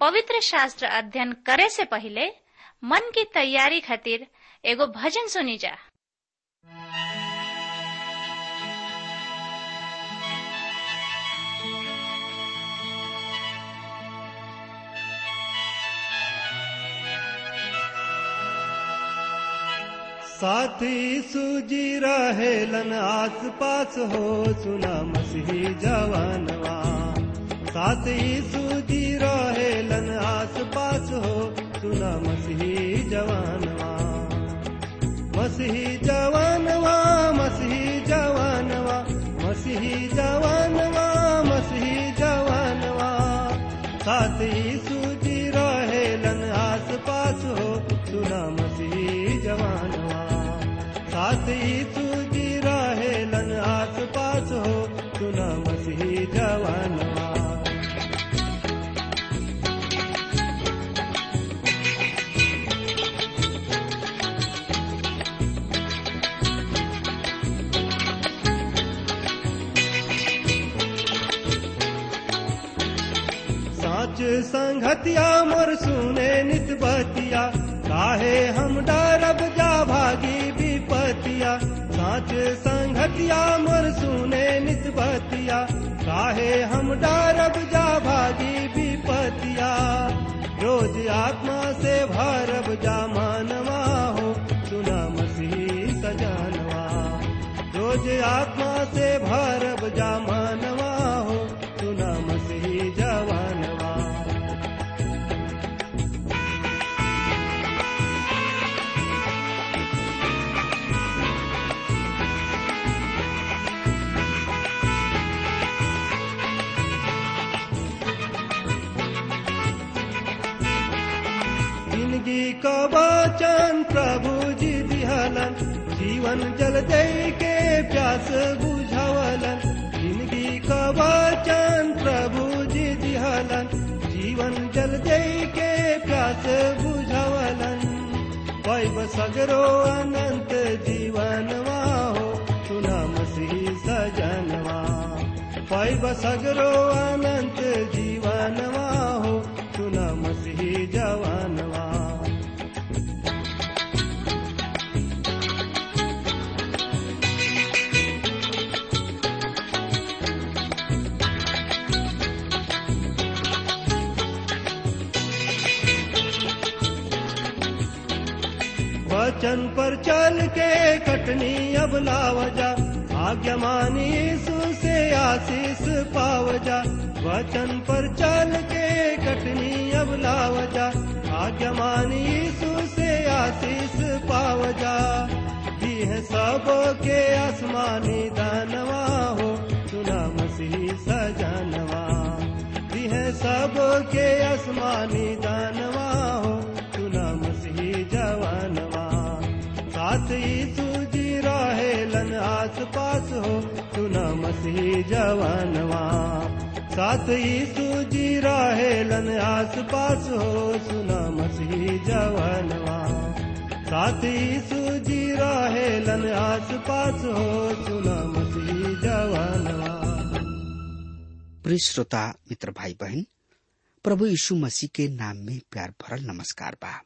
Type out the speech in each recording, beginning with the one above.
पवित्र शास्त्र अध्ययन करे से पहले मन की तैयारी खातिर एगो भजन सुनी जा। साथी सूजी रहेलन आस पास हो सुना मसीही जवानवा साथी सूजी रहेलन आस पास हो। सुना मसीही जवानवा। मसीही जवानवा मसीही जवानवा। मसीही जवानवा मसीही जवानवा। साथी सूजी रहेलन आस पास हो। सुना मसीही जवानवा। साथी सूजी रहेलन आस पास हो। सुना मसीही जवानवा। साच संगतिया मोर सुने नित बतिया। काहे हम डरब जा भागी विपतिया। साच संगतिया मोर सुने नित बतिया। काहे हम डरब जा भागी विपतिया। रोज आत्मा से भरब जा मानवा हो, सुना मसीह सजानवा रोज आत्मा से भरब जा मानवा का वचन प्रभु जी दिहलन जीवन जल दे के प्यास बुझावलन। जिंदगी का वचन प्रभु जी दिहलन जीवन जल दे के प्यास बुझावलन। पैब सगरो अनंत जीवनवा हो सुना मसीह सजनवा पैब सगरो अनंत जीवनवा वचन पर चल के कटनी अब लावजा आज्ञा मानी से आशीष पावजा वचन पर चल के कटनी अब लावजा आज्ञा मानी से आशीष पावजा दी है सब के आसमानी दानवा हो, सुना मसीह सजानवा। दी है सब के आसमानी दानवा मसीह जवानवा। साथ यीशु जी रहेलन आस पास हो सुना मसीह जवानवा। साथ यीशु जी रहेलन आस पास हो सुना मसीह जवानवा। प्रिय श्रोता, मित्र भाई बहन प्रभु यीशु मसीह के नाम में प्यार भरल नमस्कार बा।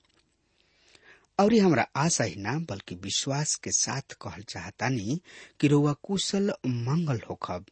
और हमरा आशा ही ना बल्कि विश्वास के साथ कहल चाहता चाहतानी कि रोवा कुशल मंगल होखब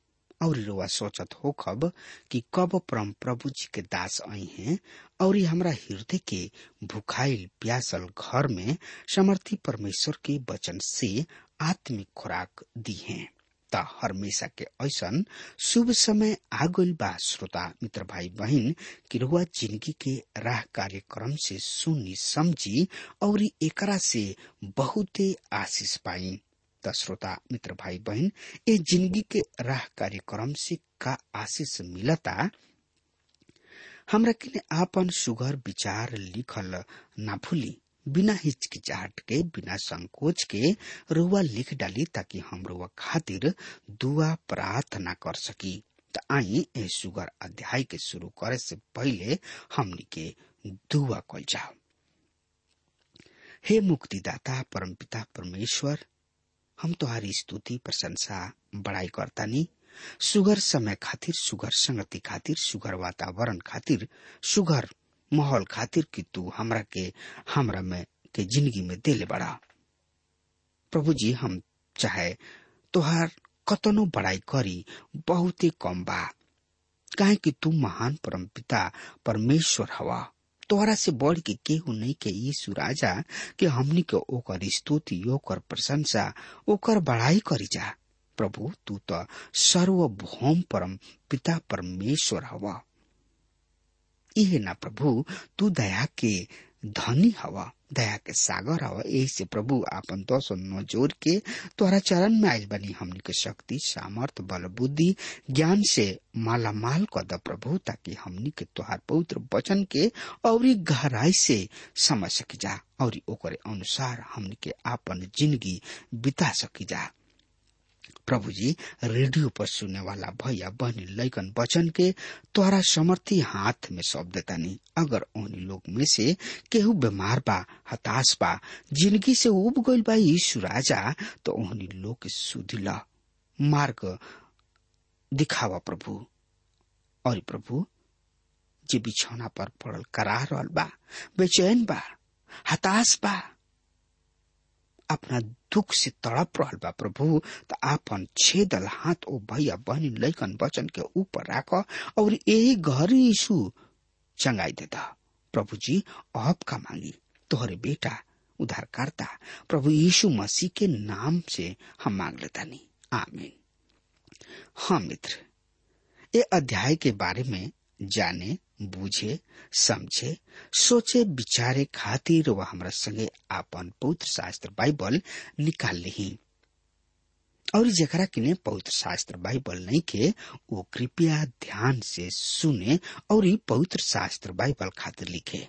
और रोवा सोचत होखब कि कब परम प्रभु जी के दास आई हैं और हमरा हृदय के भुखाइल प्यासल घर में समर्थी परमेश्वर के वचन से आत्मिक खुराक दी हैं। त हमेशा के ऐसन। शुभ समय आ गइल बा, श्रोता, मित्र, भाई, बहन कि रुआ ज़िंदगी के राह कार्यक्रम से सुनी, समझी, और एकरा से बहुते आशीष पाई। त श्रोता, मित्र, भाई, बहन, ए ज़िंदगी के राह कार्यक्रम से का आशीष मिलता? हमरा किने आपन सुगर विचार लिखल ना भूली। बिना हिचकिचाहट के, बिना संकोच के रुआ लिख डाली ताकि हम रुआ खातिर दुआ प्रार्थना कर सकी। त आई ए सुगर अध्याय के शुरू करे से पहले हमनी के दुआ कल जाओ। हे मुक्तिदाता, परमपिता, परमेश्वर, हम तुम्हारी स्तुति, प्रशंसा, बड़ाई करतानी सुगर समय खातिर, सुगर संगति खातिर, सुगर वातावरण खातिर, सुगर माहौल खातिर कि तू हमरा के, हमरा में के ज़िंदगी में दिल बड़ा। प्रभु जी हम चाहे तोहार कतनो बड़ाई करी, बहुत ही कम बा। काहे कि तू महान परम पिता, परमेश्वर हवा। तोहरा से बढ़ के केहू नहीं के यीशु राजा के हमनी के ओकर स्तुति, ओकर प्रशंसा, ओकर बड़ाई करी जा। प्रभु, तू तो सर्वभौम परम पिता, परमेश्वर हवा। इहे ना प्रभु? तू दया के धनी हवा, दया के सागर हवा। से प्रभु, आपन दस न ज़ोर के। तोहरा चरण में आयल बनी हमनी के शक्ति, सामर्थ, बल, बुद्धि, ज्ञान से माला माल कर द प्रभु, ताकि हमनी के तोहार पवित्र वचन के और गहराई से समझ सकी जा, और अनुसार हमनी के आपन ज़िंदगी बिता सकी जा। प्रभु जी रेडियो पर सुनने वाला भैया बहनी लैकन वचन के तोहरा समर्थी हाथ में सौंप देतानी। अगर उन लोग में से केहू बीमार बा, हताश बा ज़िंदगी से उब गईल बा यीशु राजा तो उन्हीं लोग के सुधिला मार्ग दिखावा प्रभु। और प्रभु, जे बिछौना पर पड़ल करा रहल बा, बेचैन बा, हताश बा, अपना दुख से तड़प रहल बा। प्रभु, त आपन छेदल हाथ ओ भैया बहनी लैकन वचन के ऊपर राख और यही घर यीशु चंगाई देता। प्रभु जी अब का मांगी? तोहरे बेटा उद्धारकर्ता प्रभु यीशु मसीह के नाम से हम मांग लेता नहीं आमीन। हाँ मित्र ये अध्याय के बारे में जाने बूझे, समझे, सोचे, विचारे खातिर वह हमरा संगे आपन पवित्र शास्त्र बाइबल निकाल ली और जरा किने पवित्र शास्त्र बाइबल नहीं के, वो कृपया ध्यान से सुने और पवित्र शास्त्र बाइबल खातिर लिखे।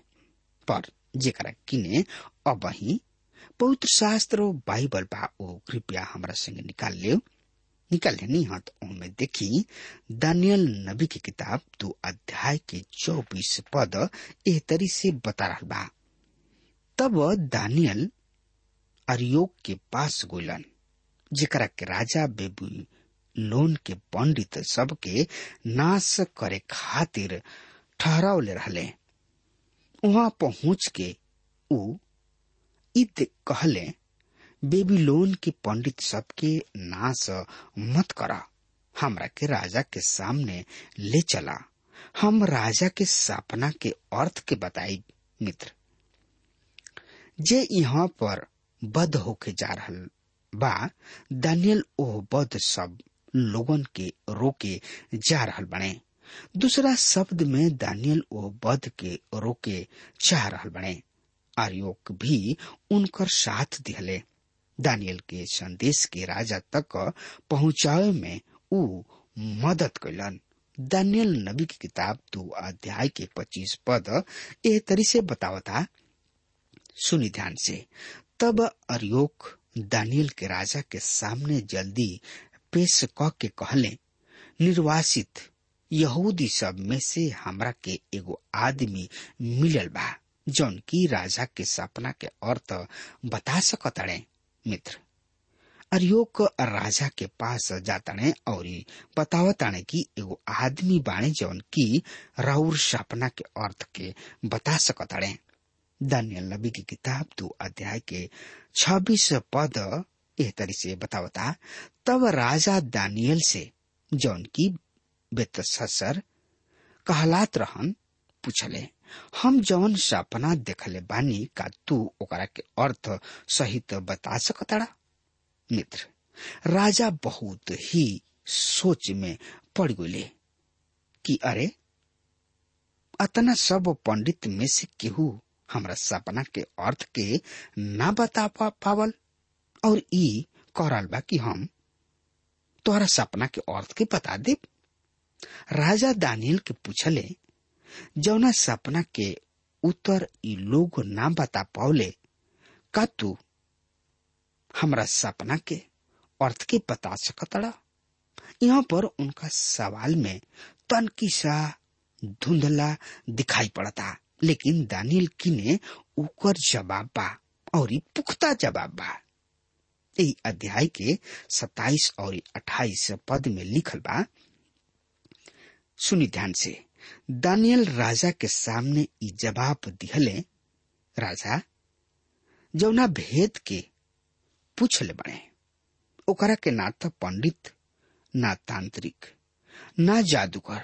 पर जरा किने अब पवित्र शास्त्र बाइबल बा, वो कृपया हमारा संगे निकाल ले निकल नहीं हाथ में देखी, दानियल नबी की किताब दो अध्याय के चौबीस पद एह तरी से बता रहा बा। तब दानियल अरियोग के पास गोलन, जेकरा के राजा बेबू लोन के पंडित सबके नाश करे खातिर ठहरावले रहले। वहाँ पहुँच के ऊ इत कहले बेबीलोन के पंडित सबके नाश मत करा। हमरा के राजा के सामने ले चला। हम राजा के सपना के अर्थ के बताई, मित्र। जे यहाँ पर बद होके जा रहल बा, दानियल ओ बद सब लोगन के रोके जा रहल बने। दूसरा शब्द में दानियल ओ बद के रोके चाह रहल बने। आर्योक भी उनकर साथ दिहले। दानियल के संदेश के राजा तक पहुंचावे में ऊ मदद कैलन दानियल नबी की किताब दो अध्याय के पच्चीस पद ए तरी से बतावता सुनी ध्यान से। तब अरियोक दानियल के राजा के सामने जल्दी पेश क कहले, निर्वासित यहूदी सब में से हमरा के एगो आदमी मिलल बा, जौन की राजा के सपना के अर्थ बता मित्र। अरियोक राजा के पास जाताने और बतावताने कि एगो आदमी बाणे जौन की राउर सपना के अर्थ के बता सकताड़े। दानियल नबी की किताब दो अध्याय के छब्बीस पद एह तरी से बतावता, तब राजा दानियल से जौन की बेतसर कहलात रहन पूछले। हम जौन सपना देखले बानी का तू ओकरा के अर्थ सहित बता सकताड़ा? मित्र, राजा बहुत ही सोच में पड़ गए कि अरे, अतना सब पंडित में से केहू हमरा सपना के अर्थ के ना बता पा, पावल? और ई करल बा कि हम तोहरा सपना के अर्थ के बता दे राजा दानियल के पूछले जौना सपना के उत्तर लोग ना बता पावले, का तू हमरा सपना के अर्थ के बता सकतड़ा? यहाँ पर उनका सवाल में तनकी सा धुंधला दिखाई पड़ता, लेकिन दानियल किने उकर जवाब बा और पुख्ता जवाब बा। अध्याय के 27 और 28 पद में लिखल बा, सुनी ध्यान से। दानियल राजा के सामने जवाब दिहले, राजा, जौना भेद के पूछले बने। ओकरा के ना तो पंडित, ना तांत्रिक, ना जादूगर,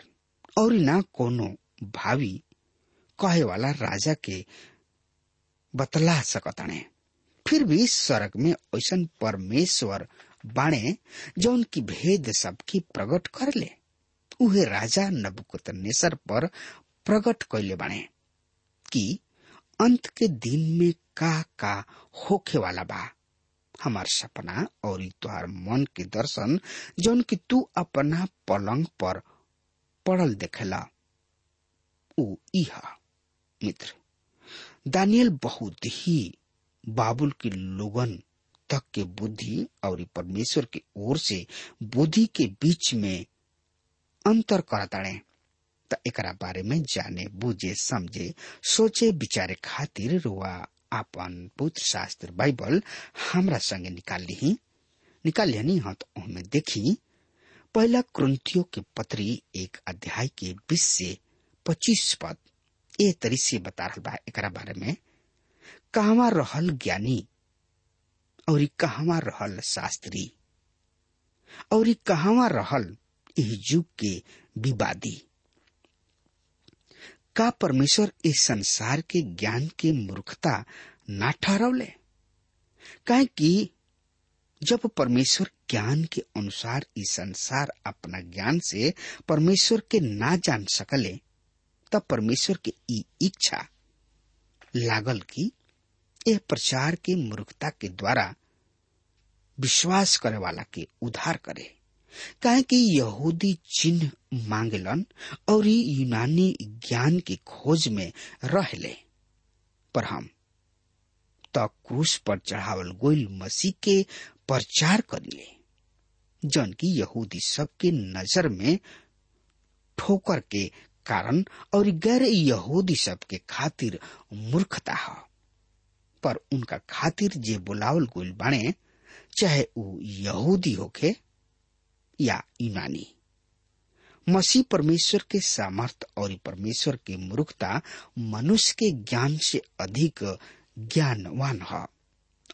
और ना कोनो भावी कहे वाला राजा के बतला सकताने फिर भी स्वर्ग में ऐसा परमेश्वर बाणे, जौन की भेद सबकी प्रकट कर ले उहे राजा नबुकतनेसर पर प्रकट कैले बाणे कि अंत के दिन में का का होखे वाला बा। हमार सपना और तुहार मन के दर्शन जौन कि तू अपना पलंग पर पड़ल देखेला। ऊ इहा, मित्र, दानियल बहुत ही बाबुल के लोगन तक के बुद्धि और परमेश्वर की ओर से बुद्धि के बीच में अंतर करताड़े त एकरा बारे में जाने, बुझे, समझे, सोचे, विचारे खातिर रुआ, आपन पुत्र शास्त्र बाइबल हमरा संगे निकाल ली निकाल लिया हाँ तो उनमें देखी। पहला क्रंथियों के पत्री एक अध्याय के बीस से पच्चीस पद। ए तरी से बता रहा बा एकरा बारे में। कहवा रहल ज्ञानी, और कहवा रहल शास्त्री, और कहवा रहल इस युग के विवादी। का परमेश्वर इस संसार के ज्ञान के मूर्खता ना ठहरवले? काहे कि जब परमेश्वर ज्ञान के अनुसार इस संसार अपना ज्ञान से परमेश्वर के ना जान सकले, तब परमेश्वर के इच्छा लागल कि यह प्रचार के मूर्खता के द्वारा विश्वास करे वाला के उद्धार करे। काहे कि यहूदी चिन्ह मांगलन और यूनानी ज्ञान की खोज में रहले। पर हम त क्रूस पर चढ़ावल गोइल मसीह के प्रचार करिले, जन की यहूदी सबके नज़र में ठोकर के कारण और गैर यहूदी सब के खातिर मूर्खता है। पर उनका खातिर जे बुलावल गोइल बाणे, चाहे ऊ यहूदी होखे या यूनानी मसीह परमेश्वर के सामर्थ और परमेश्वर के मूर्खता मनुष्य के ज्ञान से अधिक ज्ञानवान है।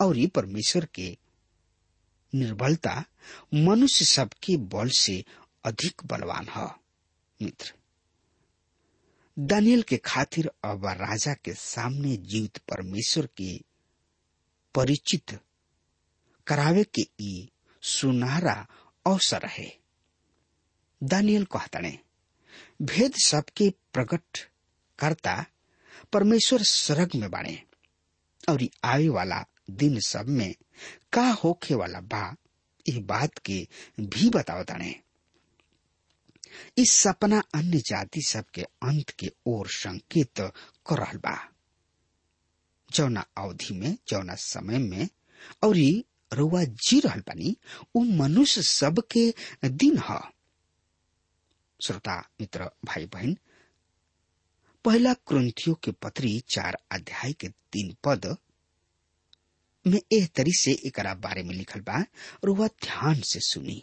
और ये परमेश्वर के निर्बलता मनुष्य सबके बल से अधिक बलवान है। मित्र, दानियल के खातिर अब राजा के सामने जीवित परमेश्वर के परिचित करावे के सुनहरा अवसर है। दानियल कहतने, भेद सबके प्रकट करता परमेश्वर स्वर्ग में बाणे, और आवे वाला दिन सब में का होखे वाला बा इस बात के भी बताओ ताने इस सपना अन्य जाति सब के अंत के ओर संकेत कर बा। जौना अवधि में जौना समय में, और रुआ जी रहल बानी, उ मनुष्य सब के दिन ह। श्रोता, मित्र भाई बहन पहला क्रंथियों के पत्री चार अध्याय के तीन पद में एह तरी से एकरा बारे में लिखल बा वह ध्यान से सुनी।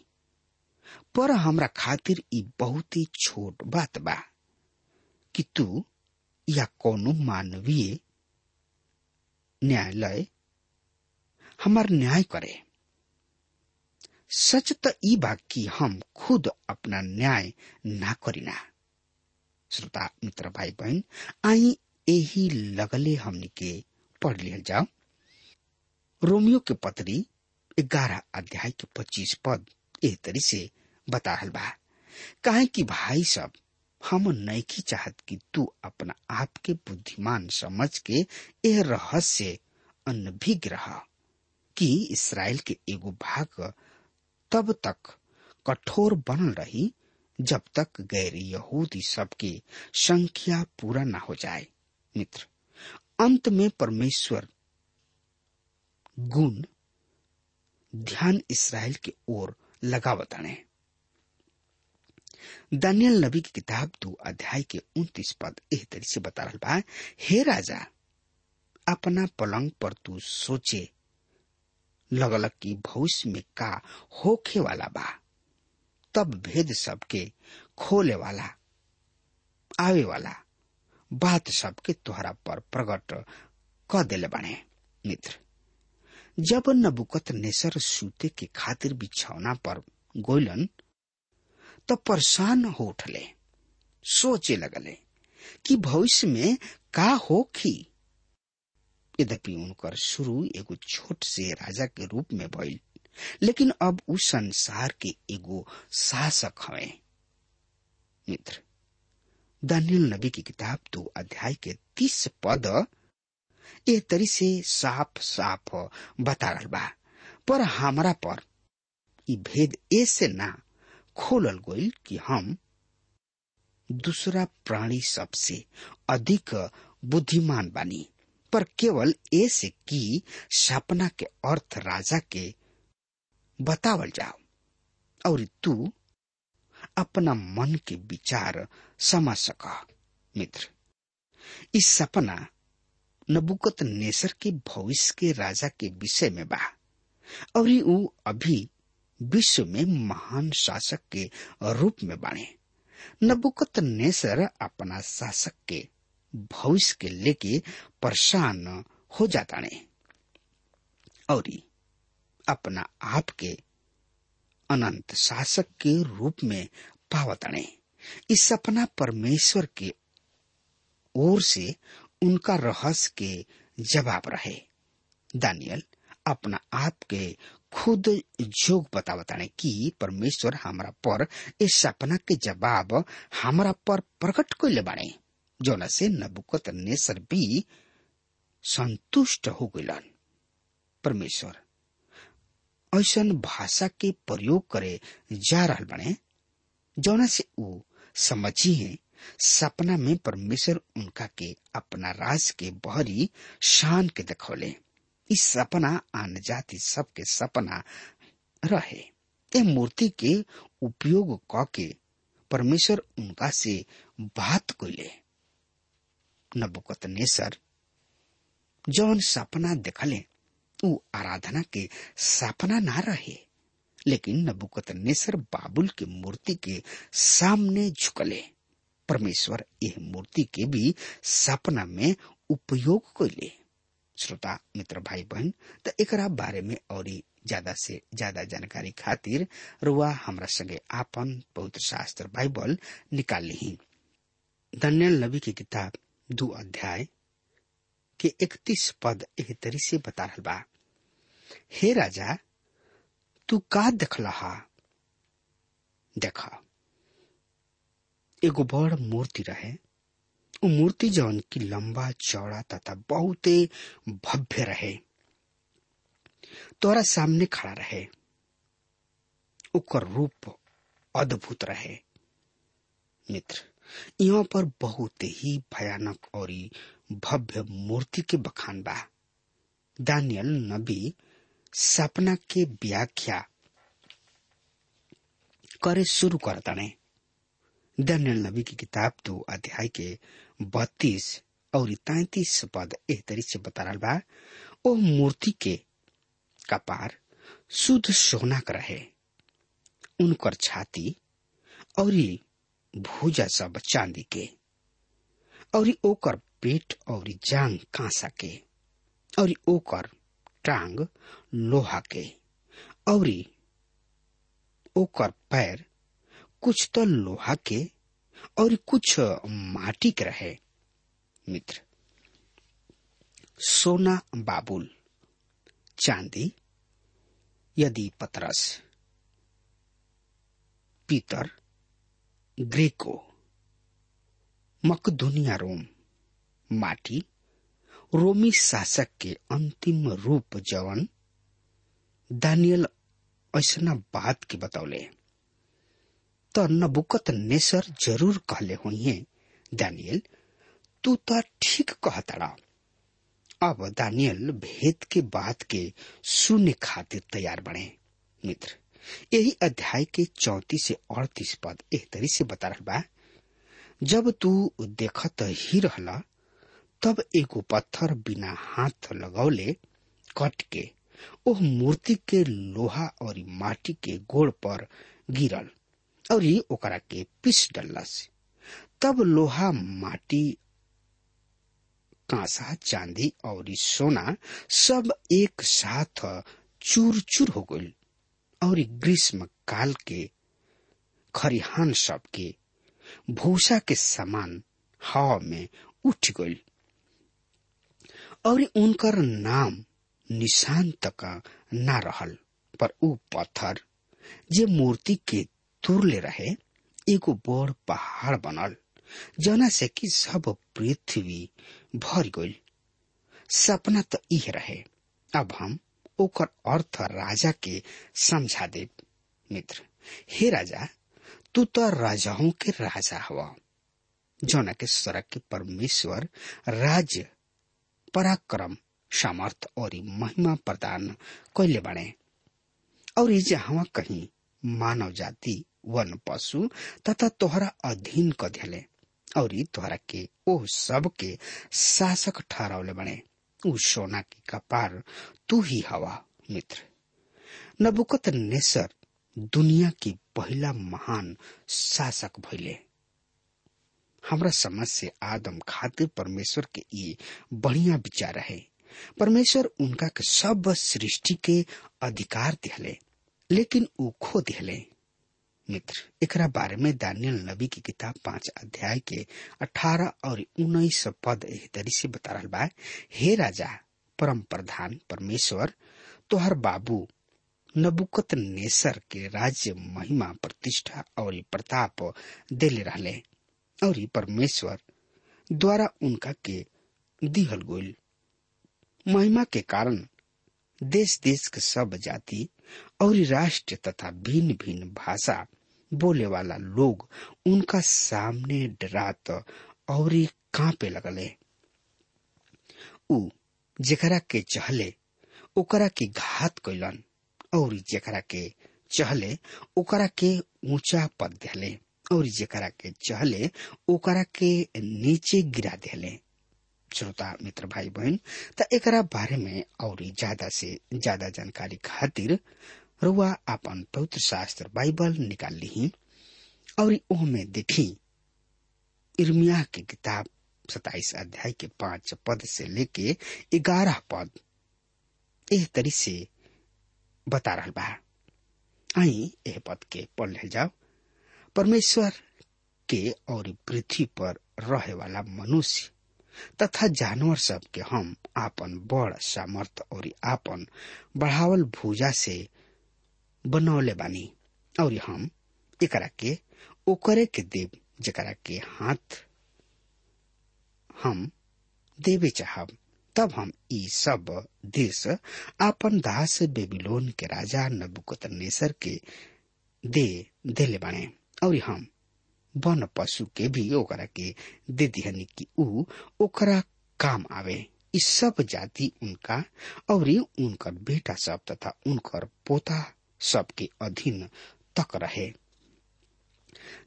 पर हमरा खातिर ई बहुत ही छोट बात बा कि तू या कोनो मानवीय न्यायालय हमार न्याय करे। सच त ई बा कि हम खुद अपना न्याय ना करीना। श्रोता, मित्र भाई बहन आई यही लगले हमनी के पढ़ लिया जाओ रोमियो के पत्री ग्यारह अध्याय के पच्चीस पद एह तरी से बता रहल बा। काहे कि भाई सब, हम नैकी चाहत कि तू अपना आप के बुद्धिमान समझ के यह रहस्य अनभिज्ञ रहा। कि इसराइल के एगो भाग तब तक कठोर बनल रही जब तक गैर यहूदी सबकी संख्या पूरा न हो जाए। मित्र, अंत में परमेश्वर गुण ध्यान इसराइल की ओर लगावताने दानियल नबी की किताब दो अध्याय के उन्तीस पद एह तरी से बता रहा हे राजा, अपना पलंग पर तू सोचे लगल की भविष्य में का होखे वाला बा। तब भेद सबके खोले वाला, आवे वाला। बात सबके तुहरा पर प्रकट क देले बने, मित्र। जब नबुकत नेसर सूते के खातिर बिछौना पर गोइलन तो परेशान हो उठले। सोचे लगले कि भविष्य में का होखी? यद्यपि उनकर शुरू एगो छोट से राजा के रूप में भइल, लेकिन अब उ संसार के एगो शासक हवे। मित्र दानियल नबी की किताब दो अध्याय के तीस पद ए तरी से साफ़ साफ़ बता रहा बा। पर हमरा पर ई भेद ऐसे ना खोलल गईल कि हम दूसरा प्राणी सबसे अधिक बुद्धिमान बानी। पर केवल ऐसे की सपना के अर्थ राजा के बतावल जाओ। और तू अपना मन के विचार समझ सका, मित्र। इस सपना नबुकत नेसर के भविष्य के राजा के विषय में बा। और ऊ अभी विश्व में महान शासक के रूप में बने। नबुकत नेसर अपना शासक के भविष्य के लेके परेशान हो जाता ने और अपना आप के अनंत शासक के रूप में पावतने इस सपना परमेश्वर के ओर से उनका रहस्य के जवाब रहे। दानियल अपना आप के खुद जोग बतावताने कि परमेश्वर हमारा पर इस सपना के जवाब हमारा पर प्रकट कैले बाने। जोना से नबुकत नेसर भी संतुष्ट हो गइलन। परमेश्वर, ऐसन भाषा के प्रयोग करे जा रहा बने। जौना से ऊ समझी है, सपना में परमेश्वर उनका के अपना राज के बहरी शान के देखौले। इस सपना आन जाति सबके सपना रहे। ए मूर्ति के उपयोग क के परमेश्वर उनका से बात कैले नबुकत नेसर जौन सपना देखले, ऊ आराधना के सपना ना रहे, लेकिन नबुकत नेसर बाबुल के मूर्ति के सामने झुकले। परमेश्वर यह मूर्ति के भी सपना में उपयोग कैले श्रोता, मित्र भाई बहन त एकरा बारे में और ज़्यादा से ज़्यादा जानकारी खातिर रुआ हमरा संगे आपन पवित्र शास्त्र बाइबल निकाल ली दनियल नबी की किताब दो अध्याय के इकतीस पद एह तरी से बता रहा बा। हे राजा, तू का देखलहा? देखा। एगो बड़ मूर्ति रहे। उ मूर्ति जौन की लंबा चौड़ा तथा बहुते भव्य रहे। तोरा सामने खड़ा रहे। रूप अद्भुत रहे। मित्र यहाँ पर बहुत ही भयानक और भव्य मूर्ति के बखान बा दानियल नबी सपना के व्याख्या करे शुरू करताने दानियल नबी की किताब दो अध्याय के बत्तीस और तैतीस पद एह तरी से बता रहा बा, ओ मूर्ति के कपार शुद्ध सोना का रहे। उनकर छाती और भूजा सब चांदी के और ओकर पेट, और जांग कांसा के, और ओकर टांग लोहा के, और ओकर पैर कुछ तो लोहा के, और कुछ माटी के रहे। मित्र, सोना बाबुल, चांदी, यदि पतरस, पीतर ग्रेको मकदुनिया रोम माटी, रोमी शासक के अंतिम रूप जवन दानियल ऐसा बात के बतौले तो नबुकत नेसर ज़रूर कहले होइए, दानियल, तू तो ठीक कहतड़ा। अब दानियल भेद के बात के सुनने खातिर तैयार बने, मित्र। यही अध्याय के चौतीस से अड़तीस पद एक तरी से बता रहा जब तू देखत ही रहला, तब एगो पत्थर बिना हाथ लगौले कट के ओह मूर्ति के लोहा और माटी के गोड़ पर गिरल और ओकरा के पिस डलस तब लोहा, माटी, कांसा, चांदी और सोना सब एक साथ चूर चूर हो गई और ग्रीष्म काल के खरिहान सब के भूसा के समान हवा में उठ गई। और उनकर नाम निशान तक ना रहल, पर ऊ पत्थर जे मूर्ति के तुरले रहे, एगो बड़ पहाड़ बनल, जना से कि सब पृथ्वी भर गई। सपना तो रहे, अब हम ओकर अर्थ राजा के समझा दे, मित्र। हे राजा, तू तो राजाओं के राजा हवा जौना के सड़क के परमेश्वर राज्य पराक्रम, सामर्थ और महिमा प्रदान कैले बने और ये जहाँ कहीं मानव जाति, वन पशु तथा तोहरा अधीन क दिले और तोहरा के ओ सब के शासक ठहरावले बने उ सोना की कपार तू ही हवा, मित्र। नबुकत नेसर दुनिया की पहला महान शासक भइले। हमारा समझ से आदम खातिर परमेश्वर के ये बढ़िया विचार है परमेश्वर उनका के सब सृष्टि के अधिकार दिहले, लेकिन ऊ खो दिहले। मित्र। एकरा बारे में दानियल नबी की किताब पाँच अध्याय के अठारह और उन्नीस पद एह तरी से बता रहा बा, हे राजा, परम प्रधान परमेश्वर, तोहर बाबू नबुकत नेसर के राज्य महिमा, प्रतिष्ठा और प्रताप देले रहले और परमेश्वर द्वारा उनका के दिहल गोल महिमा के कारण देश देश के सब जाति और राष्ट्र तथा भिन्न भिन्न भाषा बोले वाला लोग उनका सामने डरात और कांपे लगले। उ जेकरा के चहले, ओकरा के घात कैलन और जेकरा के चहले, ओकरा के ऊँचा पद दिले और जेकरा के चहले, ओकरा के नीचे गिरा दिले श्रोता, मित्र भाई बहन त एकरा बारे में और ज़्यादा से ज़्यादा जानकारी खातिर रुआ अपन पवित्र शास्त्र बाइबल निकाल ली और ओह में देखी। इर्मिया की किताब सताइस अध्याय के पाँच पद से लेके ग्यारह पद एह तरी से बता रहा बा। आई एह पद के पढ़ ले जाओ। परमेश्वर के और पृथ्वी पर रहे वाला मनुष्य तथा जानवर सब के हम आपन बड़ सामर्थ और आपन बढ़ावल भूजा से बनौले बानी। और हम एकरा के ओकरे के देव जकरा के हाथ हम देवे चाहब। तब हम ई सब देश आपन दास बेबीलोन के राजा नबुकत नेसर के दे देले बाने। और हम वन पशु के भी ओकरा के दे दिहनी कि ऊ ओकरा काम आवे। इस सब जाति उनका और उनकर बेटा सब तथा उनकर पोता सब के अधीन तक रहे।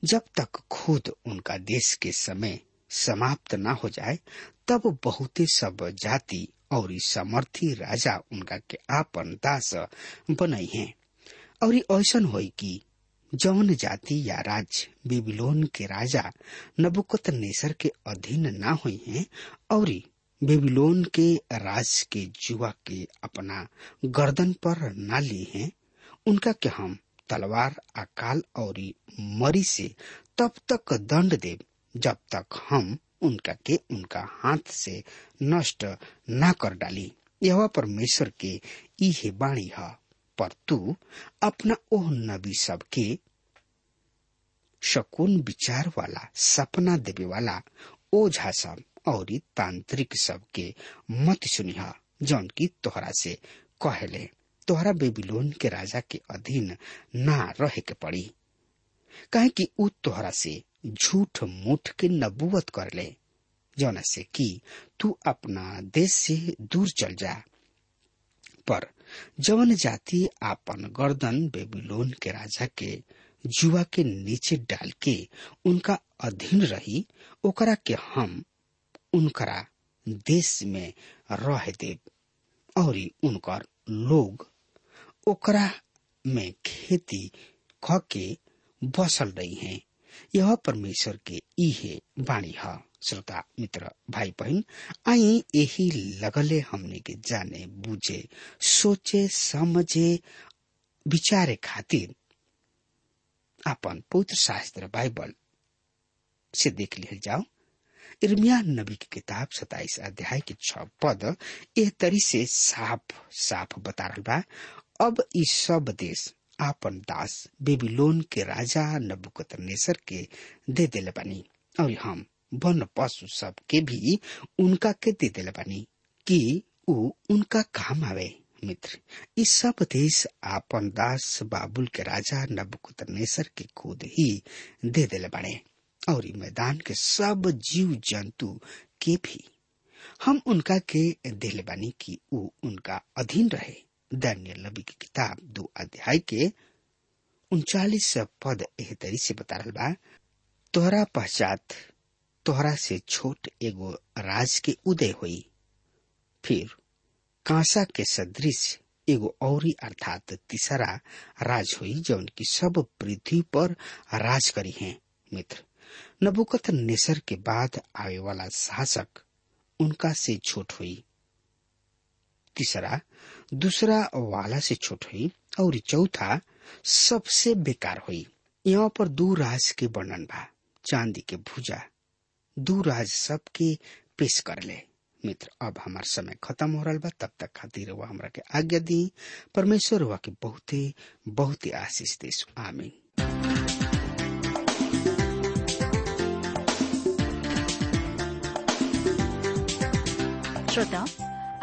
जब तक खुद उनका देश के समय समाप्त न हो जाए, तब बहुते सब जाति और समर्थी राजा उनका के आपन दास बनई हैं। और ऐसन होई कि जौन जाति या राज्य बेबीलोन के राजा नबुकत नेसर के अधीन न हुई हैं, और बेबीलोन के राज के जुआ के अपना गर्दन पर न ली हैं उनका के हम तलवार, अकाल और मरी से तब तक दंड देव जब तक हम उनका के उनका हाथ से नष्ट न कर डाली। यह परमेश्वर के इहे बाणी है। पर तू अपना ओह नबी सब के शकुन विचार वाला, सपना देवे वाला, ओझा सब और तांत्रिक सबके मत सुनिहा, जौन की तोहरा से कहले तोहरा बेबीलोन के राजा के अधीन ना रहे के पड़ी। कहे कि उ तोहरा से झूठ मूठ के नबूवत कर ले जौना से कि तू अपना देश से दूर चल जा। पर जवन जाति आपन गर्दन बेबीलोन के राजा के जुआ के नीचे डाल के उनका अधीन रही, ओकरा के हम उनकरा देश में रह देव और उनकर लोग ओकरा में खेती ख के बसल रही हैं। यह परमेश्वर के इहे बाणी है। श्रोता, मित्र भाई बहन आई यही लगले हमने के जाने, बुझे, सोचे, समझे, विचारे खातिर अपन पवित्र शास्त्र बाइबल से देख लिया जाओ। इर्मिया नबी की किताब सताइस अध्याय के छ पद एह तरी से साफ़ साफ़ बता रहा अब ई सब देश आपन दास बेबीलोन के राजा नबुकतनेसर के दे दिले बानी। और हम वन पशु सब के भी उनका के दे दिले बानी कि उ उनका काम आवे, मित्र। इस सब देश आपन दास बाबुल के राजा नबुकतनेसर के खुद ही दे दिले बाने। और मैदान के सब जीव जंतु के भी। हम उनका के दिल बानी कि उ उनका अधीन रहे। दानियल नबी की किताब दो अध्याय के उनचालीस पद एह तरी से बता रहा बा तोहरा पश्चात तोहरा से छोट एगो राज के उदय हुई फिर कांसा के सदृश एगो औरी अर्थात तीसरा राज हुई जौन की सब पृथ्वी पर राज करी है मित्र नबुकत नेसर के बाद आवे वाला शासक उनका से छोट हुई तीसरा दूसरा वाला से छोट हुई और चौथा सबसे बेकार हुई। यहाँ पर दू राज के वर्णन बा, चांदी के भुजा। दू राज सबके पेश कर ले। मित्र, अब हमार समय खत्म हो रहा बा, तब तक खातिर वह हमरा के आज्ञा दी। परमेश्वर वह के बहुते बहुते आशीष दे आमीन। श्रोताओं